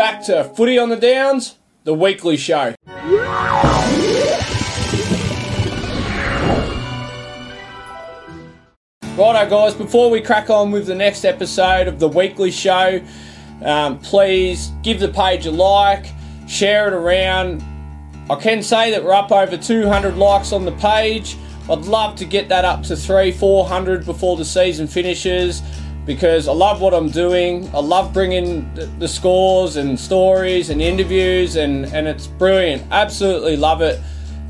Back to Footy on the Downs, the weekly show. Righto, guys, before we crack on with the next episode of the weekly show, um, please give the page a like, share it around. I can say that we're up over 200 likes on the page. I'd love to get that up to three, 400 before the season finishes because I love what I'm doing. I love bringing the scores and stories and interviews, and, and it's brilliant. Absolutely love it.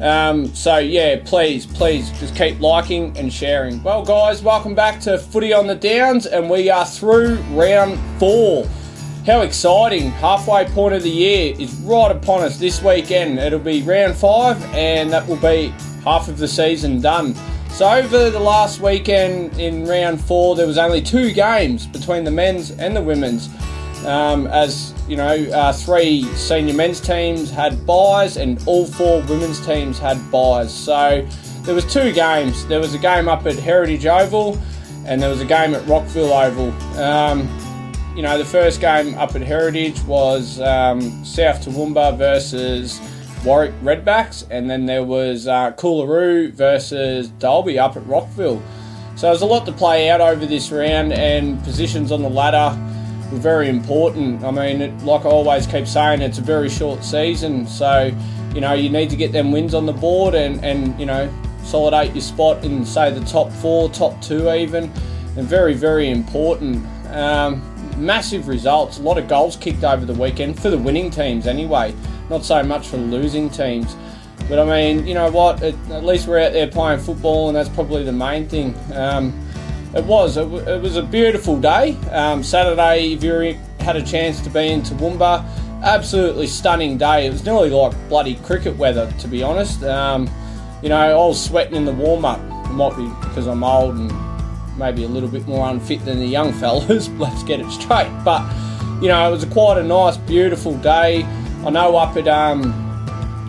Um, so yeah, please, please just keep liking and sharing. Well, guys, welcome back to Footy on the Downs, and we are through round four. How exciting! Halfway point of the year is right upon us this weekend. It'll be round five, and that will be half of the season done. So over the last weekend in round four, there was only two games between the men's and the women's. Um, as you know, uh, three senior men's teams had byes, and all four women's teams had buys. So there was two games. There was a game up at Heritage Oval, and there was a game at Rockville Oval. Um, you know, the first game up at Heritage was um, South Toowoomba versus Warwick Redbacks, and then there was uh, Coolaroo versus Dalby up at Rockville. So there's a lot to play out over this round, and positions on the ladder were very important. I mean, it, like I always keep saying, it's a very short season, so you know you need to get them wins on the board and and you know consolidate your spot in say the top four, top two even, and very very important. Um, massive results, a lot of goals kicked over the weekend for the winning teams anyway, not so much for losing teams. But I mean, you know what? It, at least we're out there playing football, and that's probably the main thing. Um, it was. It, w- it was a beautiful day. Um, Saturday, if you had a chance to be in Toowoomba, absolutely stunning day. It was nearly like bloody cricket weather, to be honest. Um, you know, I was sweating in the warm up. It might be because I'm old and maybe a little bit more unfit than the young fellas. Let's get it straight. But you know, it was a quite a nice, beautiful day. I know up at um,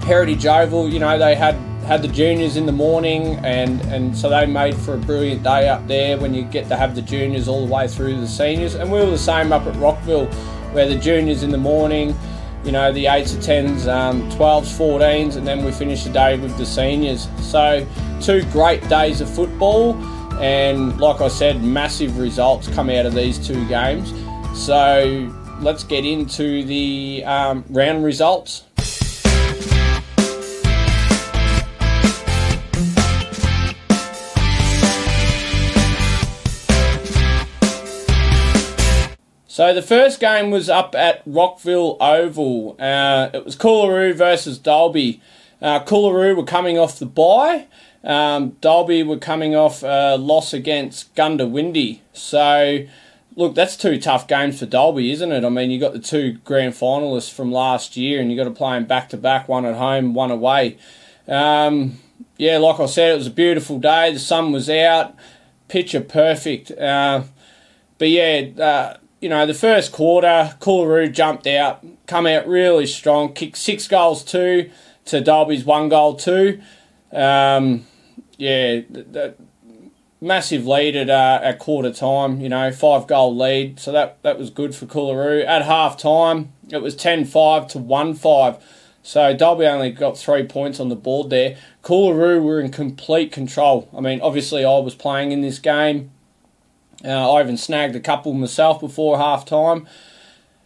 Heritage Oval, you know, they had had the juniors in the morning, and and so they made for a brilliant day up there when you get to have the juniors all the way through the seniors. And we were the same up at Rockville, where the juniors in the morning, you know, the eights to tens, um, 12s, 14s, and then we finished the day with the seniors. So two great days of football, and like I said, massive results come out of these two games. So let's get into the um, round results. So the first game was up at Rockville Oval. Uh, it was Coolaroo versus Dalby. Uh, Coolaroo were coming off the bye. Um, Dalby were coming off a loss against Goondiwindi. So, look, that's two tough games for Dalby, isn't it? I mean, you got the two grand finalists from last year, and you got to play them back to back, one at home, one away. Um, yeah, like I said, it was a beautiful day. The sun was out, picture perfect. Uh, but yeah, uh, you know, the first quarter, Coolaroo jumped out, come out really strong, kicked six goals two to Dalby's one goal two. Um, yeah, that massive lead at uh, at quarter time. You know, five goal lead, so that that was good for Coolaroo. At half time, it was 10-5 to one five. So Dalby only got three points on the board there. Coolaroo were in complete control. I mean, obviously I was playing in this game. Uh, I even snagged a couple myself before half time.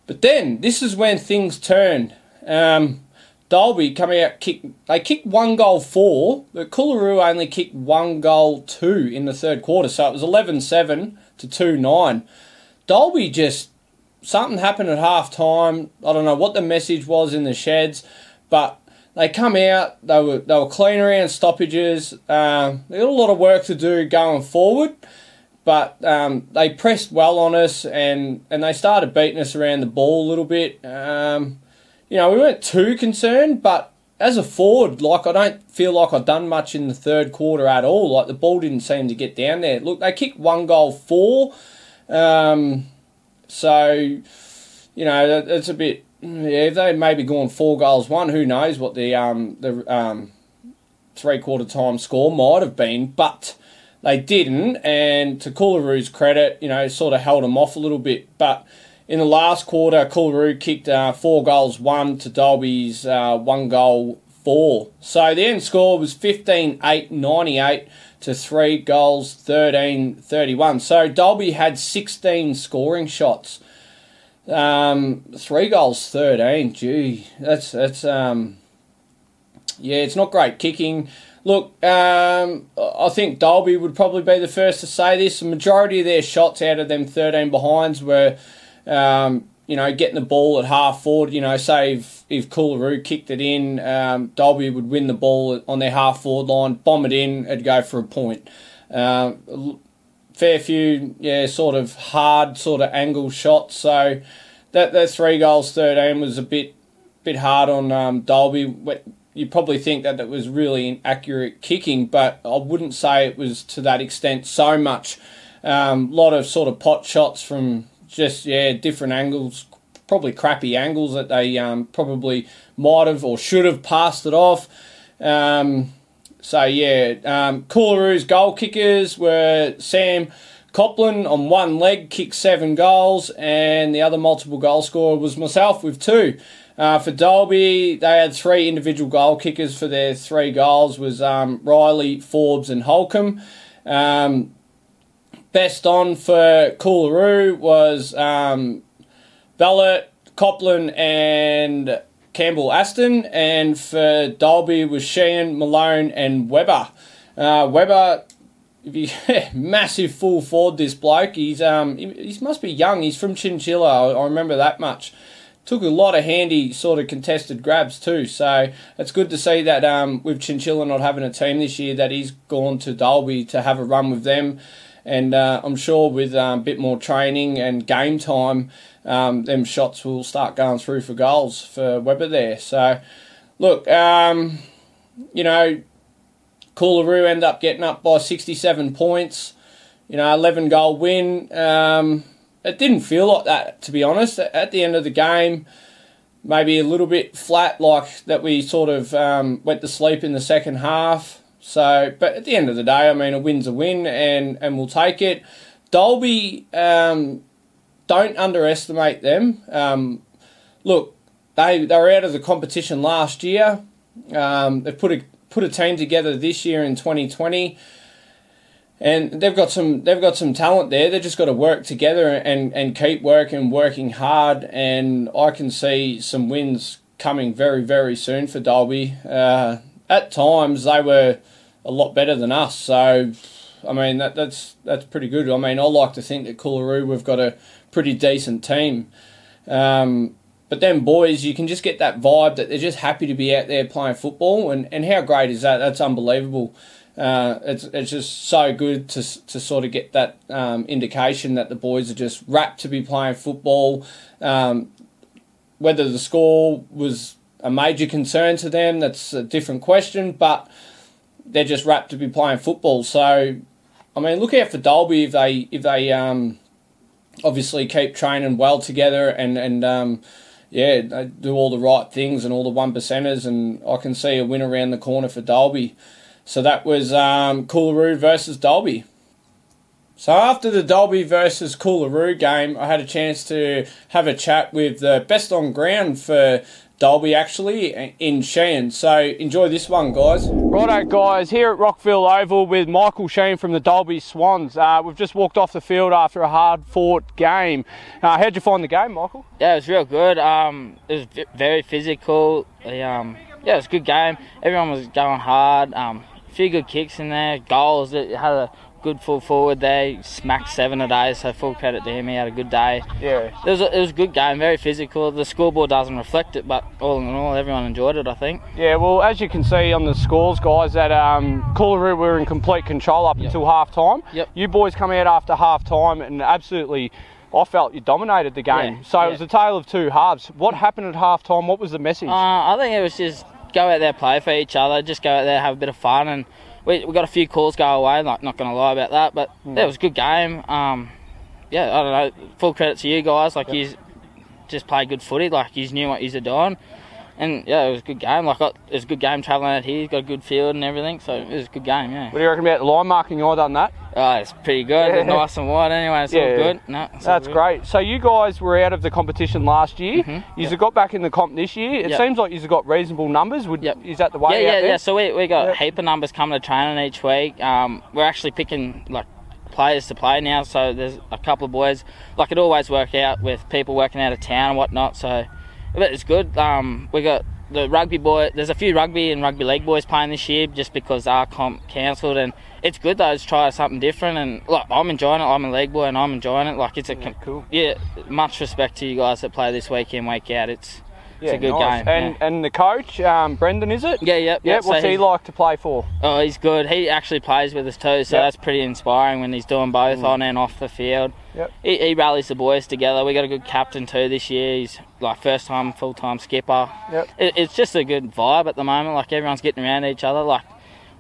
But then, this is when things turned. Um, Dalby coming out, kick, they kicked one goal four, but Coolaroo only kicked one goal two in the third quarter. So it was 11 7 to 2 9. Dalby just, something happened at half time. I don't know what the message was in the sheds, but they come out, they were, they were clean around stoppages. Um, they got a lot of work to do going forward but um, they pressed well on us and, and they started beating us around the ball a little bit. Um, you know, we weren't too concerned, but as a forward, like I don't feel like I've done much in the third quarter at all. Like the ball didn't seem to get down there. Look, they kicked one goal four, um, so you know it's a bit. Yeah, if they maybe gone four goals one, who knows what the um, the um, three quarter time score might have been, but they didn't, and to Coolaroo's credit, you know, sort of held them off a little bit. But in the last quarter, Coolaroo kicked uh, four goals, one to Dalby's uh, one goal, four. So the end score was 15 8 98 to three goals, 13 31. So Dalby had 16 scoring shots. Um, three goals, 13. Gee, that's, that's, um, yeah, it's not great kicking. Look, um, I think Dalby would probably be the first to say this. The majority of their shots out of them 13 behinds were um, you know, getting the ball at half forward. You know, say if, if Coolaroo kicked it in, um, Dalby would win the ball on their half forward line, bomb it in, and go for a point. Uh, fair few, yeah, sort of hard, sort of angle shots. So that that three goals, thirteen was a bit bit hard on um, Dalby. You probably think that it was really inaccurate kicking, but I wouldn't say it was to that extent so much. A um, lot of sort of pot shots from just yeah, different angles, probably crappy angles that they um, probably might have or should have passed it off. Um, so yeah, um, Coolaroo's goal kickers were Sam Copland on one leg, kicked seven goals, and the other multiple goal scorer was myself with two. Uh, for Dalby, they had three individual goal kickers for their three goals. Was um, Riley, Forbes, and Holcomb. Um, Best on for Coolaroo was um, Ballot, Copland, and Campbell Aston, and for Dalby was Sheehan, Malone, and Weber. Uh, Weber, he, massive full forward. This bloke, he's um, he, he, must be young. He's from Chinchilla. I, I remember that much. Took a lot of handy sort of contested grabs too. So it's good to see that um, with Chinchilla not having a team this year, that he's gone to Dalby to have a run with them and uh, I'm sure with um, a bit more training and game time, um, them shots will start going through for goals for Weber there. So, look, um, you know, Coolaroo end up getting up by 67 points. You know, 11 goal win. Um, it didn't feel like that, to be honest. At the end of the game, maybe a little bit flat, like that we sort of um, went to sleep in the second half. So, but at the end of the day, I mean, a win's a win, and and we'll take it. Dalby, um, don't underestimate them. Um, look, they they were out of the competition last year. Um, they've put a put a team together this year in 2020, and they've got some they've got some talent there. They've just got to work together and and keep working, working hard. And I can see some wins coming very very soon for Dalby. Uh, at times they were a lot better than us. So, I mean, that, that's that's pretty good. I mean, I like to think that Coolaroo we've got a pretty decent team. Um, but then boys, you can just get that vibe that they're just happy to be out there playing football, and, and how great is that? That's unbelievable. Uh, it's it's just so good to to sort of get that um, indication that the boys are just rapt to be playing football. Um, whether the score was a major concern to them, that's a different question. But they're just rapt to be playing football. So, I mean, look out for Dalby if they if they um, obviously keep training well together and and um, yeah, they do all the right things and all the one percenters, and I can see a win around the corner for Dalby. So that was um, Coolaroo versus Dalby. So after the Dalby versus Coolaroo game, I had a chance to have a chat with the best on ground for Dalby actually in Sheehan. So enjoy this one, guys. Righto, guys, here at Rockville Oval with Michael Sheehan from the Dalby Swans. Uh, we've just walked off the field after a hard fought game. Uh, how'd you find the game, Michael? Yeah, it was real good. Um, it was very physical. Um, yeah, it was a good game. Everyone was going hard. Um, a few good kicks in there, goals. It had a good full forward there. Smacked seven a day, so full credit to him. He had a good day. Yeah. It was a, it was a good game, very physical. The scoreboard doesn't reflect it, but all in all, everyone enjoyed it, I think. Yeah, well, as you can see on the scores, guys, that um, Coolaroo were in complete control up yep. until half time. Yep. You boys come out after half time and absolutely. I felt you dominated the game. Yeah, so yeah. it was a tale of two halves. What happened at half time? What was the message? Uh, I think it was just go out there, play for each other, just go out there, have a bit of fun, and we, we got a few calls go away. Like not going to lie about that, but mm. yeah, it was a good game. Um, yeah, I don't know. Full credit to you guys. Like yep. you just played good footy. Like you knew what you're doing. And yeah, it was a good game. Like got, it was a good game travelling out here. He's got a good field and everything, so it was a good game. Yeah. What do you reckon about the line marking? I done that. Oh, it's pretty good. Yeah. It's nice and wide anyway. It's Yeah. all good. No, it's all That's good. great. So you guys were out of the competition last year. Mhm. You've got back in the comp this year. It Yep. seems like you've got reasonable numbers. Would Yep. is that the way? Yeah, yeah, there? yeah. So we, we got Yeah. a heap of numbers coming to training each week. Um, we're actually picking like players to play now. So there's a couple of boys. Like it always work out with people working out of town and whatnot. So but it's good. Um, we got the rugby boy. There's a few rugby and rugby league boys playing this year just because our comp cancelled and. It's good though to try something different and like I'm enjoying it. I'm a league boy and I'm enjoying it. Like it's a Yeah, cool. yeah. Much respect to you guys that play this week in week out. It's Yeah, it's a good nice. game. And and the coach, um, Brendan, is it? yeah, yeah, Yeah. So What's he like to play for? Oh, he's good. He actually plays with us too, so Yep. that's pretty inspiring when he's doing both Mm. on and off the field. Yep. He, he rallies the boys together. We got a good captain too this year. He's like first time full time skipper. Yep. It, it's just a good vibe at the moment. Like everyone's getting around each other. Like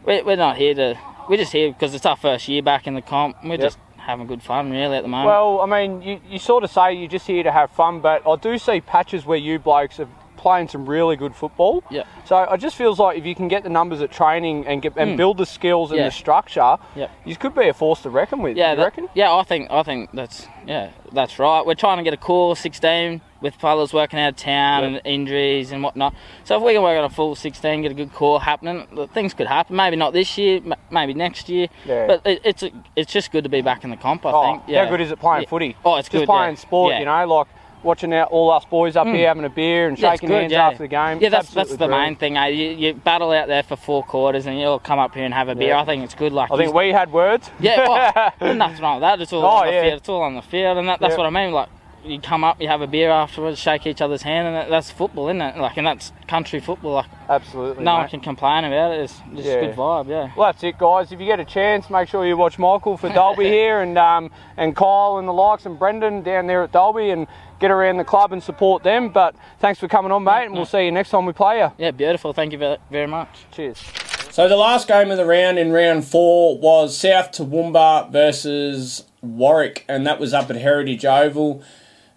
we're, we're not here to. We're just here because it's our first year back in the comp. We're Yep. just having good fun really at the moment. Well, I mean, you, you sort of say you're just here to have fun, but I do see patches where you blokes are playing some really good football. Yeah. So it just feels like if you can get the numbers at training and get and Mm. build the skills and Yeah. the structure, Yep. you could be a force to reckon with. Yeah, you that- reckon? yeah, I think I think that's yeah, that's right. We're trying to get a core 16 with fellas working out of town Yep. and injuries and whatnot. So if we can work on a full 16, get a good core happening, things could happen. Maybe not this year, maybe next year. Yeah. But it, it's it's just good to be back in the comp. I oh, think. Yeah. how good is it playing Yeah. footy? Oh, it's just good. playing yeah. sport, Yeah. you know, like watching out all us boys up Mm. here having a beer and shaking good, hands yeah. after the game. Yeah, that's that's the brilliant. main thing. Eh? You, you battle out there for four quarters and you'll come up here and have a beer. Yeah. I think it's good. Like I think we had words. Yeah, oh, nothing wrong with that. It's all Oh, on the yeah. field. It's all on the field, and that, that's what I mean. Like you come up, you have a beer afterwards, shake each other's hand, and that, that's football, isn't it? Like, and that's country football. Like Absolutely. no mate. one can complain about it. It's just Yeah. a good vibe. Yeah. Well, that's it, guys. If you get a chance, make sure you watch Michael for Dalby here, and um, and Kyle and the likes, and Brendan down there at Dalby, and get around the club and support them. But thanks for coming on, mate, and we'll see you next time we play you. Yeah, beautiful. Thank you very, very much. Cheers. So the last game of the round in round four was South Toowoomba versus Warwick, and that was up at Heritage Oval.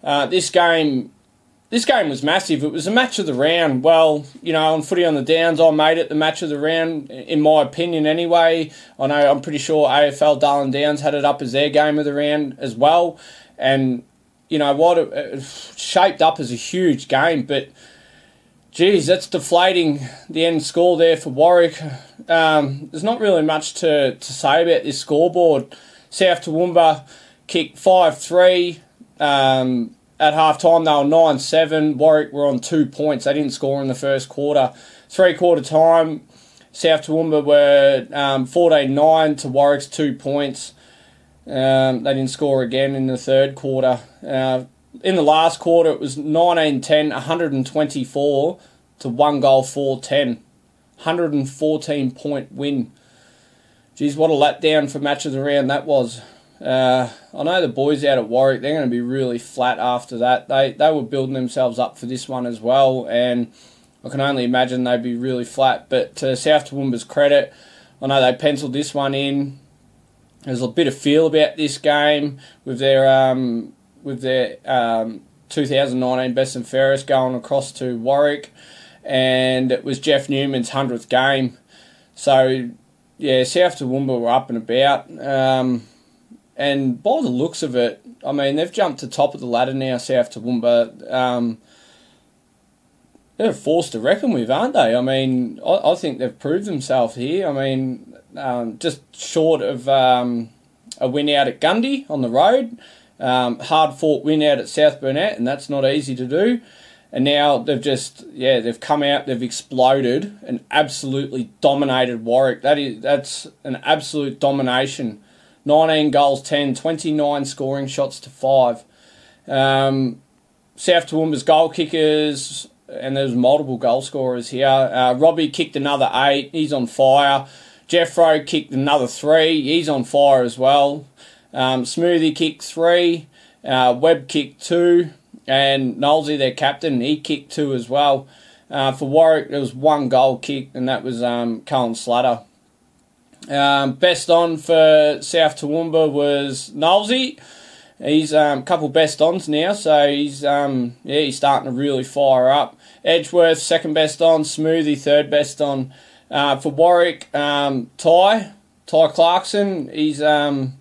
Uh, this game, this game was massive. It was a match of the round. Well, you know, on footy on the downs, I made it the match of the round, in my opinion. Anyway, I know I'm pretty sure AFL Darling Downs had it up as their game of the round as well, and you know what, it, it shaped up as a huge game, but. Geez, that's deflating the end score there for Warwick. Um, there's not really much to, to say about this scoreboard. South Toowoomba kicked 5 3. Um, at half time, they were 9 7. Warwick were on two points. They didn't score in the first quarter. Three quarter time, South Toowoomba were um, 14 9 to Warwick's two points. Um, they didn't score again in the third quarter. Uh, in the last quarter, it was 19 10, 124 to one goal, 4 10. 114 point win. Geez, what a letdown for matches around that was. Uh, I know the boys out at Warwick, they're going to be really flat after that. They, they were building themselves up for this one as well, and I can only imagine they'd be really flat. But to South Toowoomba's credit, I know they penciled this one in. There's a bit of feel about this game with their um, with their um, 2019 best and fairest going across to Warwick, and it was Jeff Newman's hundredth game. So yeah, South Toowoomba were up and about, um, and by the looks of it, I mean they've jumped to top of the ladder now. South Toowoomba. Um, they're a force to reckon with, aren't they? I mean, I, I think they've proved themselves here. I mean, um, just short of um, a win out at Gundy on the road, um, hard fought win out at South Burnett, and that's not easy to do. And now they've just, yeah, they've come out, they've exploded and absolutely dominated Warwick. That is, that's an absolute domination. 19 goals, 10, 29 scoring shots to 5. Um, South Toowoomba's goal kickers, and there's multiple goal scorers here. Uh, Robbie kicked another eight. He's on fire. Jeffro kicked another three. He's on fire as well. Um, Smoothie kicked three. Uh, Webb kicked two. And Knowlesy, their captain, he kicked two as well. Uh, for Warwick, there was one goal kicked, and that was um, Cullen Slatter. Um, best on for South Toowoomba was Knowlesy. He's a um, couple best ons now, so he's um, yeah he's starting to really fire up. Edgeworth, second best on. Smoothie, third best on. Uh, for Warwick, um, Ty, Ty Clarkson, he's um,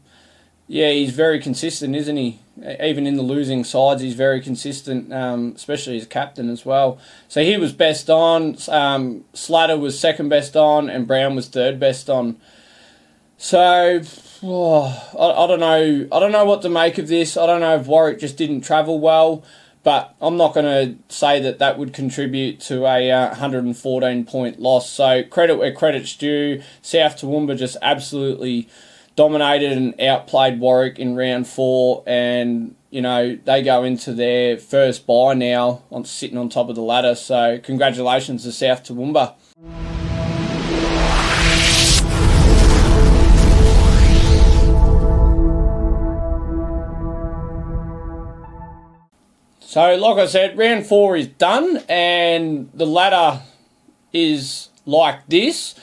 yeah, he's very consistent, isn't he? Even in the losing sides, he's very consistent, um, especially as captain as well. So he was best on. Um, Slater was second best on, and Brown was third best on. So oh, I, I don't know. I don't know what to make of this. I don't know if Warwick just didn't travel well, but I'm not going to say that that would contribute to a uh, 114 point loss. So credit where credit's due. South Toowoomba just absolutely dominated and outplayed Warwick in round four, and you know they go into their first bye now on sitting on top of the ladder. So congratulations to South Toowoomba. So, like I said, round four is done, and the ladder is like this.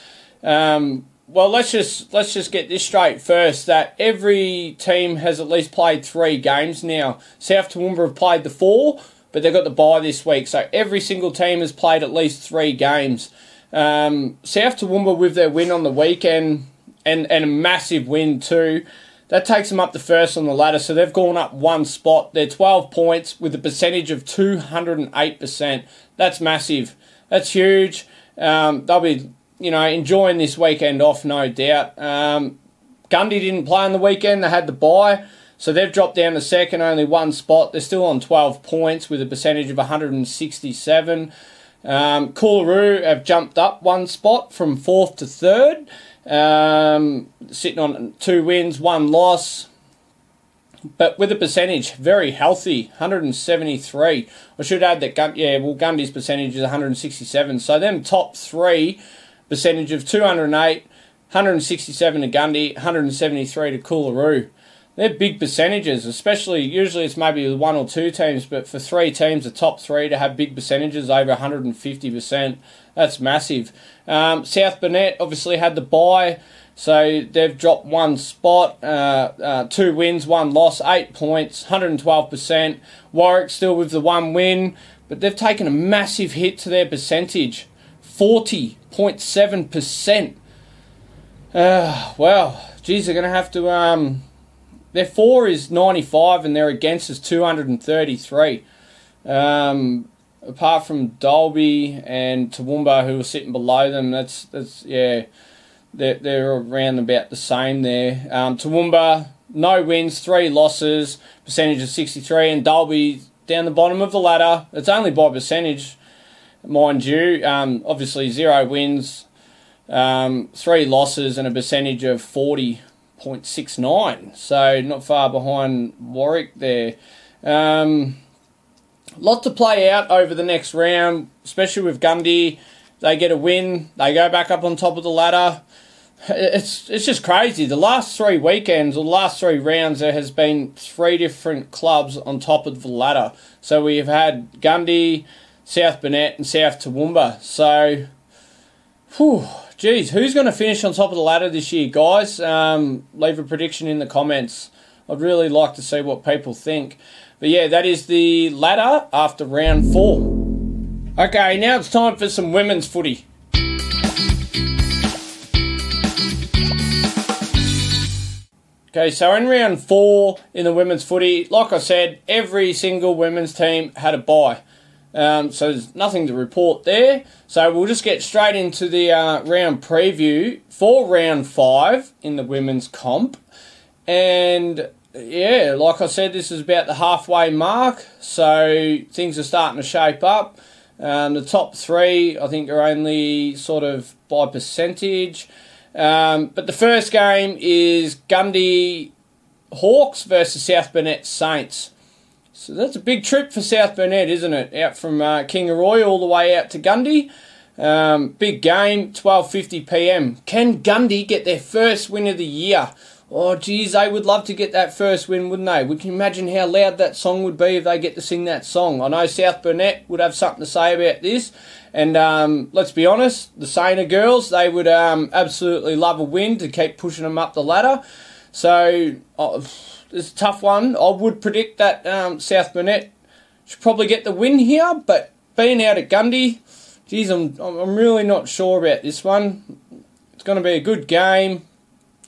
Um, well, let's just let's just get this straight first. That every team has at least played three games now. South Toowoomba have played the four, but they've got the bye this week, so every single team has played at least three games. Um, South Toowoomba with their win on the weekend and and a massive win too. That takes them up to first on the ladder, so they've gone up one spot. They're 12 points with a percentage of 208%. That's massive. That's huge. Um, they'll be, you know, enjoying this weekend off, no doubt. Um, Gundy didn't play on the weekend. They had the bye, so they've dropped down to second, only one spot. They're still on 12 points with a percentage of 167. Um, Coolaroo have jumped up one spot from fourth to third. Um, sitting on two wins, one loss, but with a percentage very healthy, 173. I should add that Gun- yeah, well Gundy's percentage is 167. So them top three percentage of 208, 167 to Gundy, 173 to Coolaroo. They're big percentages, especially usually it's maybe one or two teams, but for three teams, the top three to have big percentages over 150%, that's massive. Um, South Burnett obviously had the bye, so they've dropped one spot, uh, uh, two wins, one loss, eight points, 112%. Warwick still with the one win, but they've taken a massive hit to their percentage 40.7%. Uh, well, geez, they're going to have to. Um, their for is 95 and their against is 233. Um, apart from Dalby and Toowoomba, who are sitting below them, that's that's yeah, they're, they're around about the same there. Um, Toowoomba, no wins, three losses, percentage of 63, and Dalby down the bottom of the ladder. It's only by percentage, mind you. Um, obviously, zero wins, um, three losses, and a percentage of 40. 0.69, so not far behind Warwick there. Um, lot to play out over the next round, especially with Gundy. They get a win, they go back up on top of the ladder. It's it's just crazy. The last three weekends or the last three rounds, there has been three different clubs on top of the ladder. So we have had Gundy, South Burnett, and South Toowoomba. So, whew, geez, who's going to finish on top of the ladder this year, guys? Um, leave a prediction in the comments. I'd really like to see what people think. But yeah, that is the ladder after round four. Okay, now it's time for some women's footy. Okay, so in round four in the women's footy, like I said, every single women's team had a bye. Um, so there's nothing to report there. So we'll just get straight into the uh, round preview for round five in the women's comp. And yeah, like I said, this is about the halfway mark. So things are starting to shape up. Um, the top three, I think, are only sort of by percentage. Um, but the first game is Gundy Hawks versus South Burnett Saints. So that's a big trip for South Burnett, isn't it? Out from uh, Kingaroy all the way out to Gundy. Um, big game, 12:50 p.m. Can Gundy get their first win of the year? Oh, geez, they would love to get that first win, wouldn't they? We can imagine how loud that song would be if they get to sing that song. I know South Burnett would have something to say about this. And um, let's be honest, the Sainer girls, they would um, absolutely love a win to keep pushing them up the ladder. So, oh, it's a tough one. I would predict that um, South Burnett should probably get the win here, but being out at Gundy. Geez, I'm, I'm really not sure about this one. It's going to be a good game.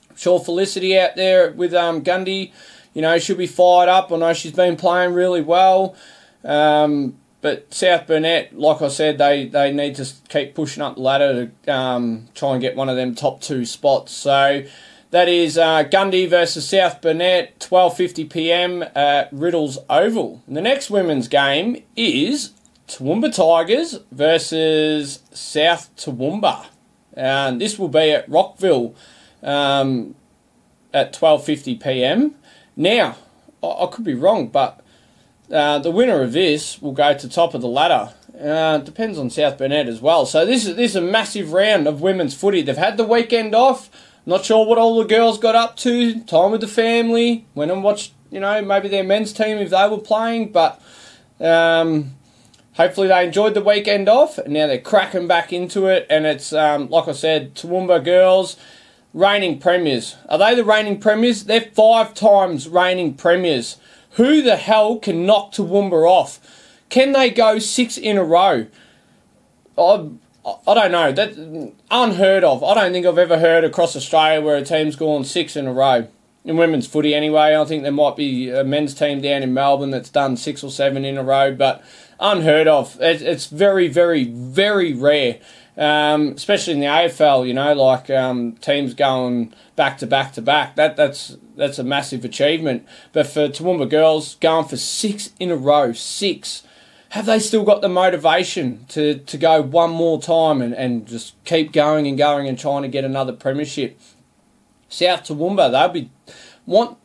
I'm sure Felicity out there with um, Gundy, you know, she'll be fired up. I know she's been playing really well. Um, but South Burnett, like I said, they, they need to keep pushing up the ladder to um, try and get one of them top two spots. So that is uh, Gundy versus South Burnett, 12:50 p.m. at Riddles Oval. And the next women's game is Toowoomba Tigers versus South Toowoomba. And this will be at Rockville um, at 12:50 p.m. Now, I, I could be wrong, but uh, the winner of this will go to top of the ladder. Uh, depends on South Burnett as well. So this is this is a massive round of women's footy. They've had the weekend off. Not sure what all the girls got up to. Time with the family. Went and watched, you know, maybe their men's team if they were playing. But um, hopefully they enjoyed the weekend off. And now they're cracking back into it. And it's, um, like I said, Toowoomba girls, reigning premiers. Are they the reigning premiers? They're five times reigning premiers. Who the hell can knock Toowoomba off? Can they go six in a row? I, I don't know. That unheard of. I don't think I've ever heard across Australia where a team's gone six in a row. In women's footy, anyway, I think there might be a men's team down in Melbourne that's done six or seven in a row, but unheard of. It's very, very, very rare, um, especially in the AFL. You know, like um, teams going back to back to back. That that's that's a massive achievement. But for Toowoomba girls, going for six in a row, six have they still got the motivation to, to go one more time and, and just keep going and going and trying to get another premiership? South Toowoomba, they'd be want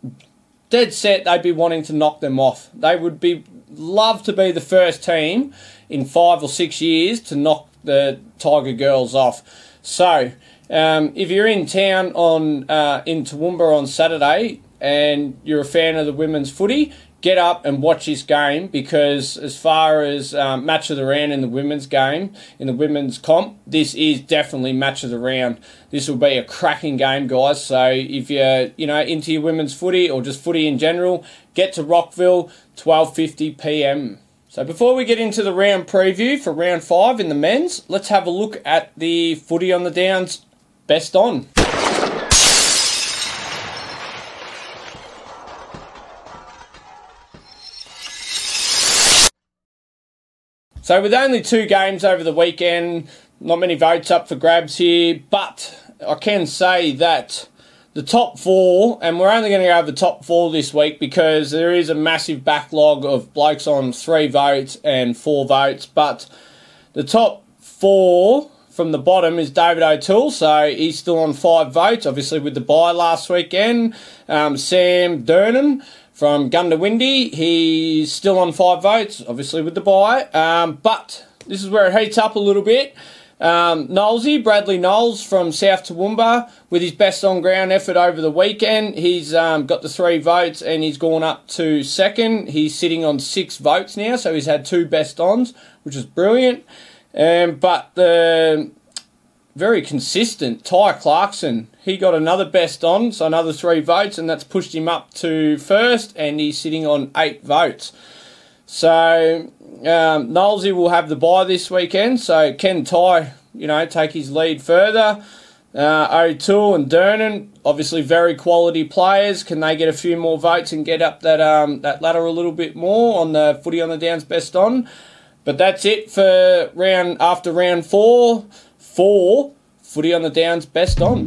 dead set they'd be wanting to knock them off. They would be love to be the first team in five or six years to knock the Tiger girls off. So um, if you're in town on uh, in Toowoomba on Saturday and you're a fan of the women's footy, get up and watch this game because, as far as um, match of the round in the women's game, in the women's comp, this is definitely match of the round. This will be a cracking game, guys. So if you're you know into your women's footy or just footy in general, get to Rockville, 12:50 p.m. So before we get into the round preview for round five in the men's, let's have a look at the footy on the downs best on. So, with only two games over the weekend, not many votes up for grabs here, but I can say that the top four, and we're only going to go over the top four this week because there is a massive backlog of blokes on three votes and four votes, but the top four from the bottom is David O'Toole, so he's still on five votes, obviously with the bye last weekend. Um, Sam Durnan from Goondiwindi, he's still on five votes, obviously with the bye. Um, but this is where it heats up a little bit. Um, Knowlesy, Bradley Knowles from South Toowoomba, with his best on ground effort over the weekend. He's um, got the three votes and he's gone up to second. He's sitting on six votes now, so he's had two best ons, which is brilliant. Um, but the very consistent Ty Clarkson. He got another best on, so another three votes, and that's pushed him up to first, and he's sitting on eight votes. So um, Knowlesy will have the bye this weekend, so can Ty, you know, take his lead further. Uh, O'Toole and Durnan, obviously very quality players. Can they get a few more votes and get up that um, that ladder a little bit more on the footy on the downs best on? But that's it for round after round four four footy on the downs best on.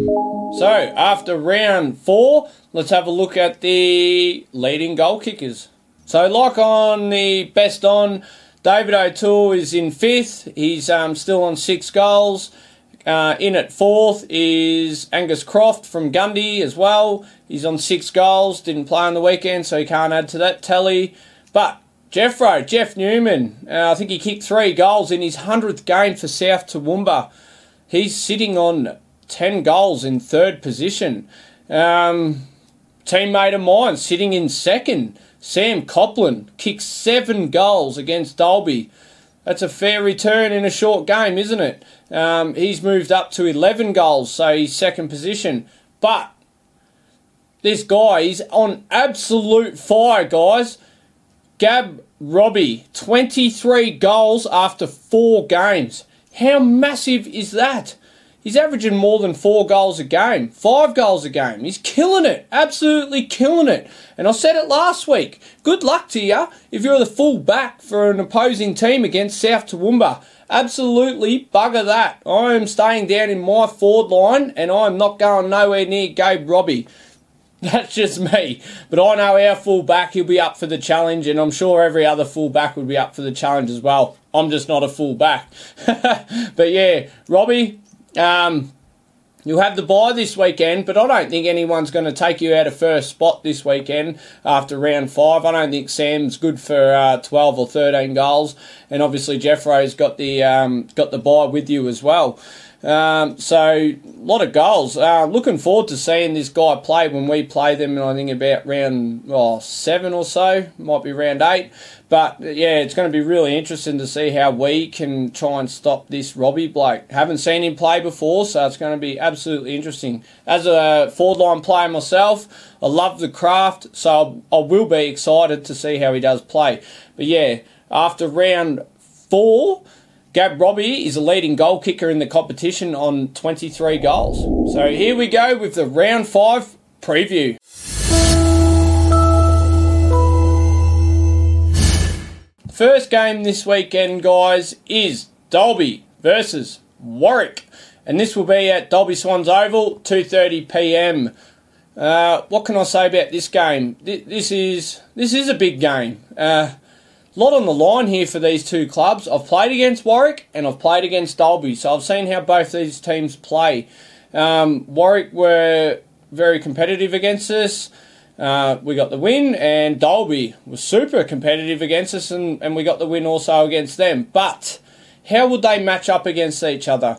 So after round four, let's have a look at the leading goal kickers. So like on the best on, David O'Toole is in fifth. He's um, still on six goals. Uh, in at fourth is Angus Croft from Gundy as well. He's on six goals. Didn't play on the weekend, so he can't add to that tally. But Jeffro, Jeff Newman, uh, I think he kicked three goals in his 100th game for South Toowoomba. He's sitting on 10 goals in third position. Um, teammate of mine sitting in second. Sam Copland kicked seven goals against Dalby. That's a fair return in a short game, isn't it? Um, he's moved up to 11 goals, so he's second position. But this guy is on absolute fire, guys. Gab Robbie, 23 goals after four games. How massive is that? He's averaging more than four goals a game, five goals a game. He's killing it, absolutely killing it. And I said it last week. Good luck to you if you're the full back for an opposing team against South Toowoomba. Absolutely bugger that. I am staying down in my forward line and I'm not going nowhere near Gabe Robbie. That's just me. But I know our fullback, he'll be up for the challenge, and I'm sure every other fullback would be up for the challenge as well. I'm just not a fullback. but yeah, Robbie, um, You'll have the bye this weekend, but I don't think anyone's going to take you out of first spot this weekend after round five. I don't think Sam's good for uh, 12 or 13 goals, and obviously Jeffro's got the um, got the bye with you as well. Um, so a lot of goals. Uh, looking forward to seeing this guy play when we play them. I think about round oh, seven or so, might be round eight. But yeah, it's going to be really interesting to see how we can try and stop this Robbie bloke. Haven't seen him play before, so it's going to be absolutely interesting. As a forward line player myself, I love the craft, so I will be excited to see how he does play. But yeah, after round four. Gab Robbie is a leading goal kicker in the competition on 23 goals. So here we go with the round five preview. First game this weekend, guys, is Dalby versus Warwick, and this will be at Dalby Swans Oval, 2:30 p.m. Uh, what can I say about this game? This is this is a big game. Uh, lot on the line here for these two clubs. I've played against Warwick and I've played against Dalby, so I've seen how both these teams play. Um, Warwick were very competitive against us. Uh, we got the win, and Dalby was super competitive against us, and, and we got the win also against them. But how would they match up against each other?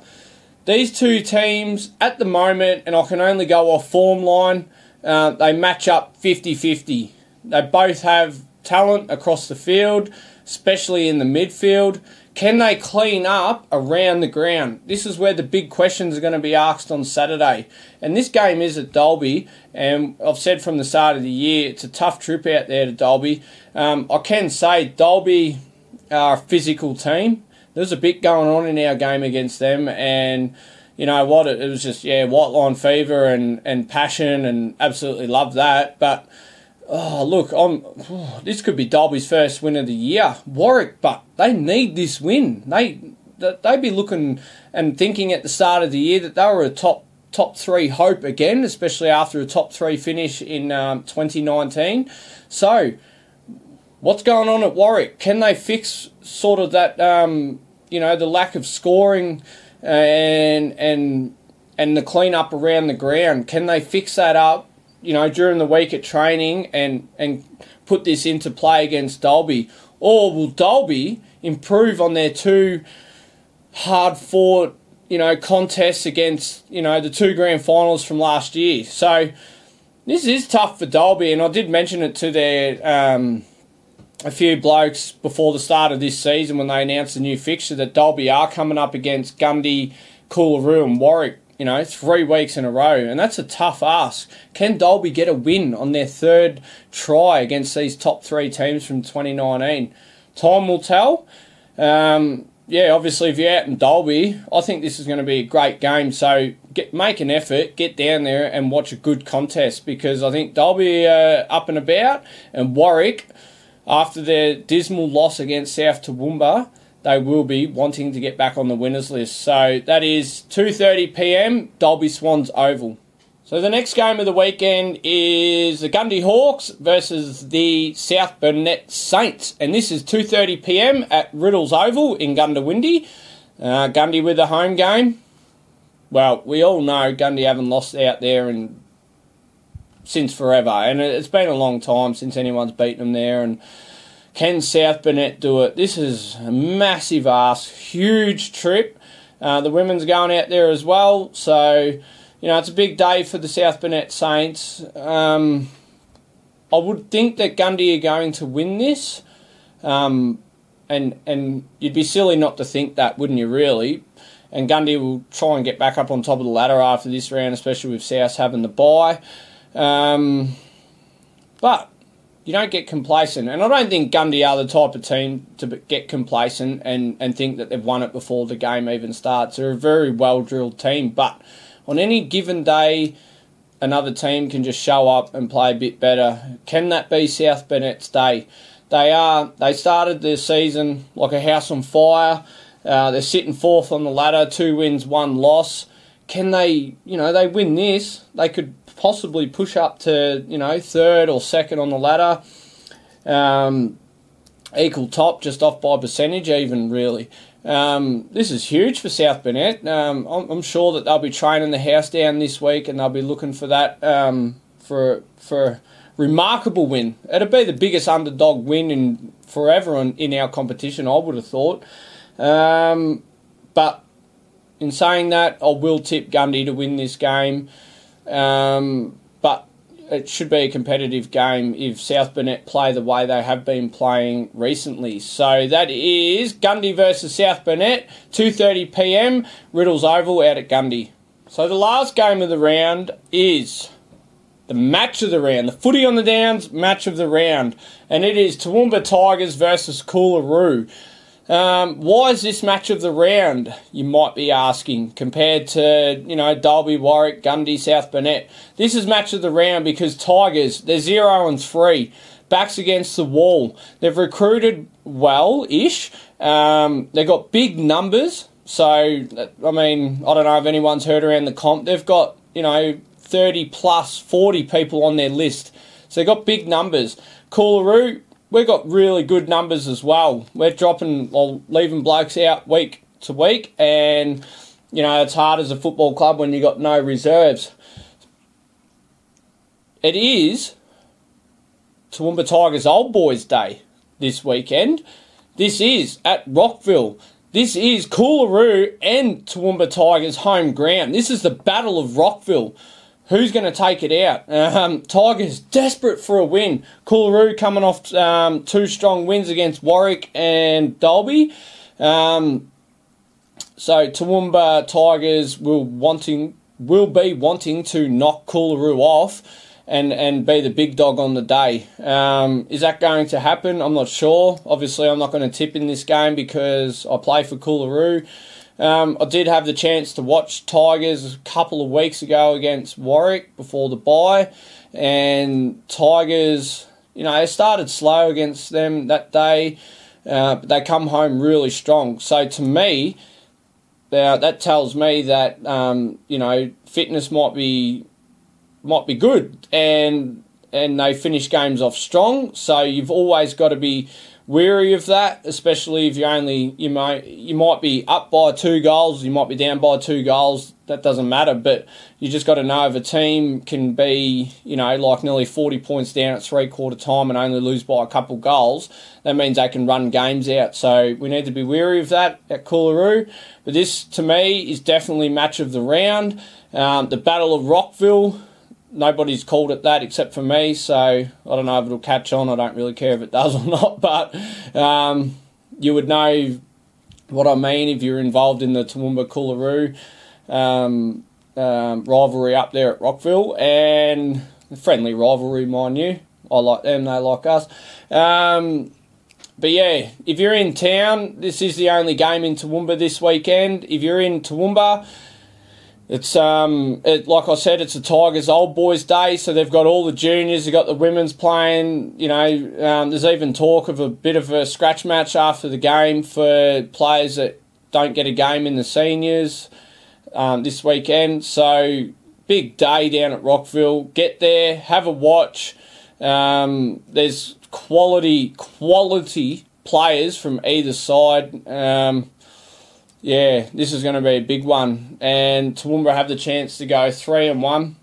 These two teams at the moment, and I can only go off form line, uh, they match up 50 50. They both have talent across the field, especially in the midfield. Can they clean up around the ground? This is where the big questions are going to be asked on Saturday. And this game is at Dalby, and I've said from the start of the year it's a tough trip out there to Dalby. Um, I can say Dalby are a physical team. There's a bit going on in our game against them, and you know what? It, was just yeah, white line fever and and passion, and absolutely love that. But Oh, look, I'm, this could be Dalby's first win of the year. Warwick, but they need this win. They they'd be looking and thinking at the start of the year that they were a top top three hope again, especially after a top three finish in um, 2019. So, what's going on at Warwick? Can they fix sort of that, um, you know, the lack of scoring and and and the clean up around the ground? Can they fix that up? You know, during the week at training and, and put this into play against Dalby? Or will Dalby improve on their two hard fought, you know, contests against, you know, the two grand finals from last year? So this is tough for Dalby, and I did mention it to their um, a few blokes before the start of this season when they announced the new fixture that Dalby are coming up against Gundy, Coolaroo, and Warwick you know, three weeks in a row, and that's a tough ask. Can Dalby get a win on their third try against these top three teams from 2019? Time will tell. Um, yeah, obviously, if you're out in Dalby, I think this is going to be a great game. So get make an effort, get down there and watch a good contest because I think Dalby uh, up and about, and Warwick, after their dismal loss against South Toowoomba, they will be wanting to get back on the winners list. So that is 2:30 p.m. Dalby Swans Oval. So the next game of the weekend is the Gundy Hawks versus the South Burnett Saints, and this is 2:30 p.m. at Riddles Oval in Goondiwindi. Uh, Gundy with the home game. Well, we all know Gundy haven't lost out there and since forever, and it's been a long time since anyone's beaten them there, and can South Burnett do it? This is a massive ask, huge trip. Uh, the women's going out there as well, so you know it's a big day for the South Burnett Saints. Um, I would think that Gundy are going to win this, um, and and you'd be silly not to think that, wouldn't you? Really, and Gundy will try and get back up on top of the ladder after this round, especially with South having the bye. Um, but you don't get complacent. And I don't think Gundy are the type of team to get complacent and, and think that they've won it before the game even starts. They're a very well drilled team, but on any given day, another team can just show up and play a bit better. Can that be South Burnett's day? They are. They started their season like a house on fire. Uh, they're sitting fourth on the ladder, two wins, one loss. Can they? You know, they win this. They could possibly push up to you know third or second on the ladder. Um, equal top, just off by percentage, even really. Um, this is huge for South Burnett. Um, I'm, I'm, sure that they'll be training the house down this week, and they'll be looking for that um, for for remarkable win. It'll be the biggest underdog win in forever in, in our competition. I would have thought, um, but in saying that, I will tip Gundy to win this game. Um, but it should be a competitive game if South Burnett play the way they have been playing recently. So that is Gundy versus South Burnett, 2:30 p.m. Riddles Oval out at Gundy. So the last game of the round is the match of the round, the footy on the downs match of the round, and it is Toowoomba Tigers versus Coolaroo. Um, why is this match of the round, you might be asking, compared to, you know, Dalby, Warwick, Gundy, South Burnett? This is match of the round because Tigers, they're 0 and 3, backs against the wall. They've recruited well ish, um, they've got big numbers. So, I mean, I don't know if anyone's heard around the comp. They've got, you know, 30 plus 40 people on their list. So they've got big numbers. Coolaroo, we've got really good numbers as well. We're dropping or leaving blokes out week to week, and you know it's hard as a football club when you've got no reserves. It is Toowoomba Tigers Old Boys Day this weekend. This is at Rockville. This is Coolaroo and Toowoomba Tigers home ground. This is the Battle of Rockville. Who's going to take it out? Um, Tigers desperate for a win. Coolaroo coming off um, two strong wins against Warwick and Dalby. Um, so Toowoomba Tigers will wanting will be wanting to knock Coolaroo off and, and be the big dog on the day. Um, is that going to happen? I'm not sure. Obviously, I'm not going to tip in this game because I play for Coolaroo. Um, I did have the chance to watch Tigers a couple of weeks ago against Warwick before the bye, and Tigers, you know, they started slow against them that day, uh, but they come home really strong. So to me, uh, that tells me that um, you know fitness might be might be good, and and they finish games off strong. So you've always got to be wary of that, especially if you only you might you might be up by two goals, you might be down by two goals. That doesn't matter, but you just got to know if a team can be you know like nearly forty points down at three quarter time and only lose by a couple goals. That means they can run games out. So we need to be wary of that at Coolaroo. But this to me is definitely match of the round. Um, the Battle of Rockville nobody's called it that except for me, so I don't know if it'll catch on. I don't really care if it does or not, but um, you would know what I mean if you're involved in the Toowoomba Coolaroo um, um, rivalry up there at Rockville and friendly rivalry, mind you. I like them, they like us. Um, but yeah, if you're in town, this is the only game in Toowoomba this weekend. If you're in Toowoomba, it's um, it, like I said, it's a Tigers old boys day, so they've got all the juniors, they've got the women's playing. You know, um, there's even talk of a bit of a scratch match after the game for players that don't get a game in the seniors um, this weekend. So big day down at Rockville. Get there, have a watch. Um, there's quality quality players from either side. Um, yeah, this is going to be a big one. And Toowoomba have the chance to go three and one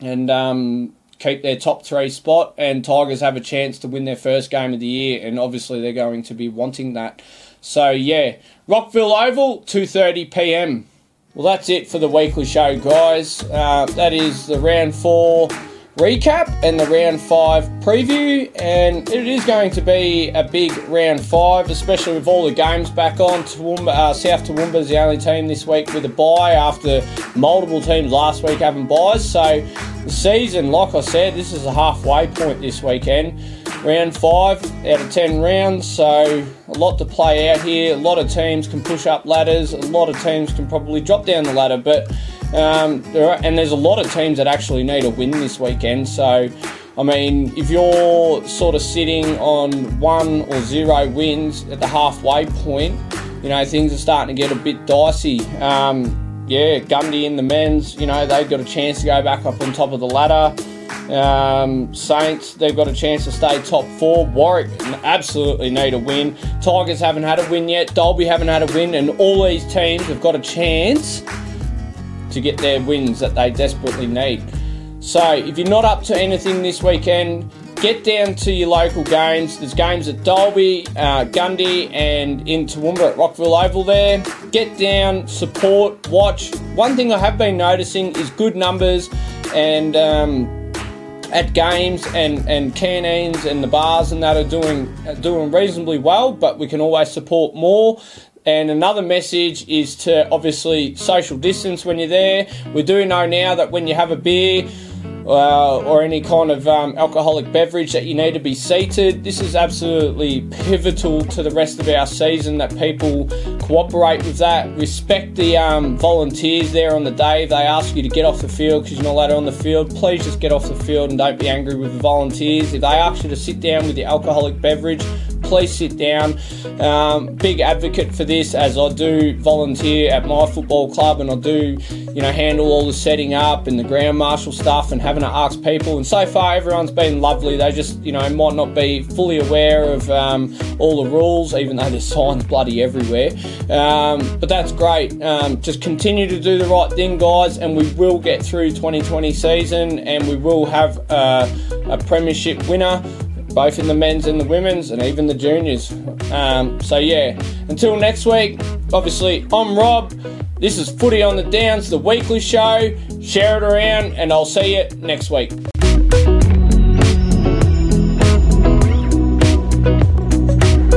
and um, keep their top three spot. And Tigers have a chance to win their first game of the year, and obviously they're going to be wanting that. So yeah, Rockville Oval, two thirty p.m. Well, that's it for the weekly show, guys. Uh, that is the round four recap and the round five preview. And it is going to be a big round five, especially with all the games back on. Toowoomba, uh, South Toowoomba is the only team this week with a bye after multiple teams last week having byes. So the season, like I said, this is a halfway point this weekend. Round five out of ten rounds, so a lot to play out here. A lot of teams can push up ladders. A lot of teams can probably drop down the ladder, but um, are, and there's a lot of teams that actually need a win this weekend. So, I mean, if you're sort of sitting on one or zero wins at the halfway point, you know things are starting to get a bit dicey. Um, yeah, Gundy in the men's, you know, they've got a chance to go back up on top of the ladder. Um, Saints, they've got a chance to stay top four. Warwick absolutely need a win. Tigers haven't had a win yet. Dalby haven't had a win, and all these teams have got a chance to get their wins that they desperately need. So, if you're not up to anything this weekend, get down to your local games. There's games at Dalby, uh, Gundy, and in Toowoomba at Rockville Oval there. Get down, support, watch. One thing I have been noticing is good numbers and. Um, at games and, and canteens and the bars and that are doing are doing reasonably well, but we can always support more. And another message is to obviously social distance when you're there. We do know now that when you have a beer, uh, or any kind of um, alcoholic beverage that you need to be seated. This is absolutely pivotal to the rest of our season that people cooperate with that. Respect the um, volunteers there on the day. If they ask you to get off the field because you're not allowed on the field, please just get off the field and don't be angry with the volunteers. If they ask you to sit down with your alcoholic beverage, please sit down. Um, big advocate for this as I do volunteer at my football club and I do, you know, handle all the setting up and the ground marshal stuff and having to ask people. And so far, everyone's been lovely. They just, you know, might not be fully aware of um, all the rules, even though there's signs bloody everywhere. Um, but that's great. Um, just continue to do the right thing, guys, and we will get through 2020 season and we will have uh, a premiership winner both in the men's and the women's, and even the juniors. Um, so, yeah, until next week, obviously, I'm Rob. This is Footy on the Downs, the weekly show. Share it around, and I'll see you next week.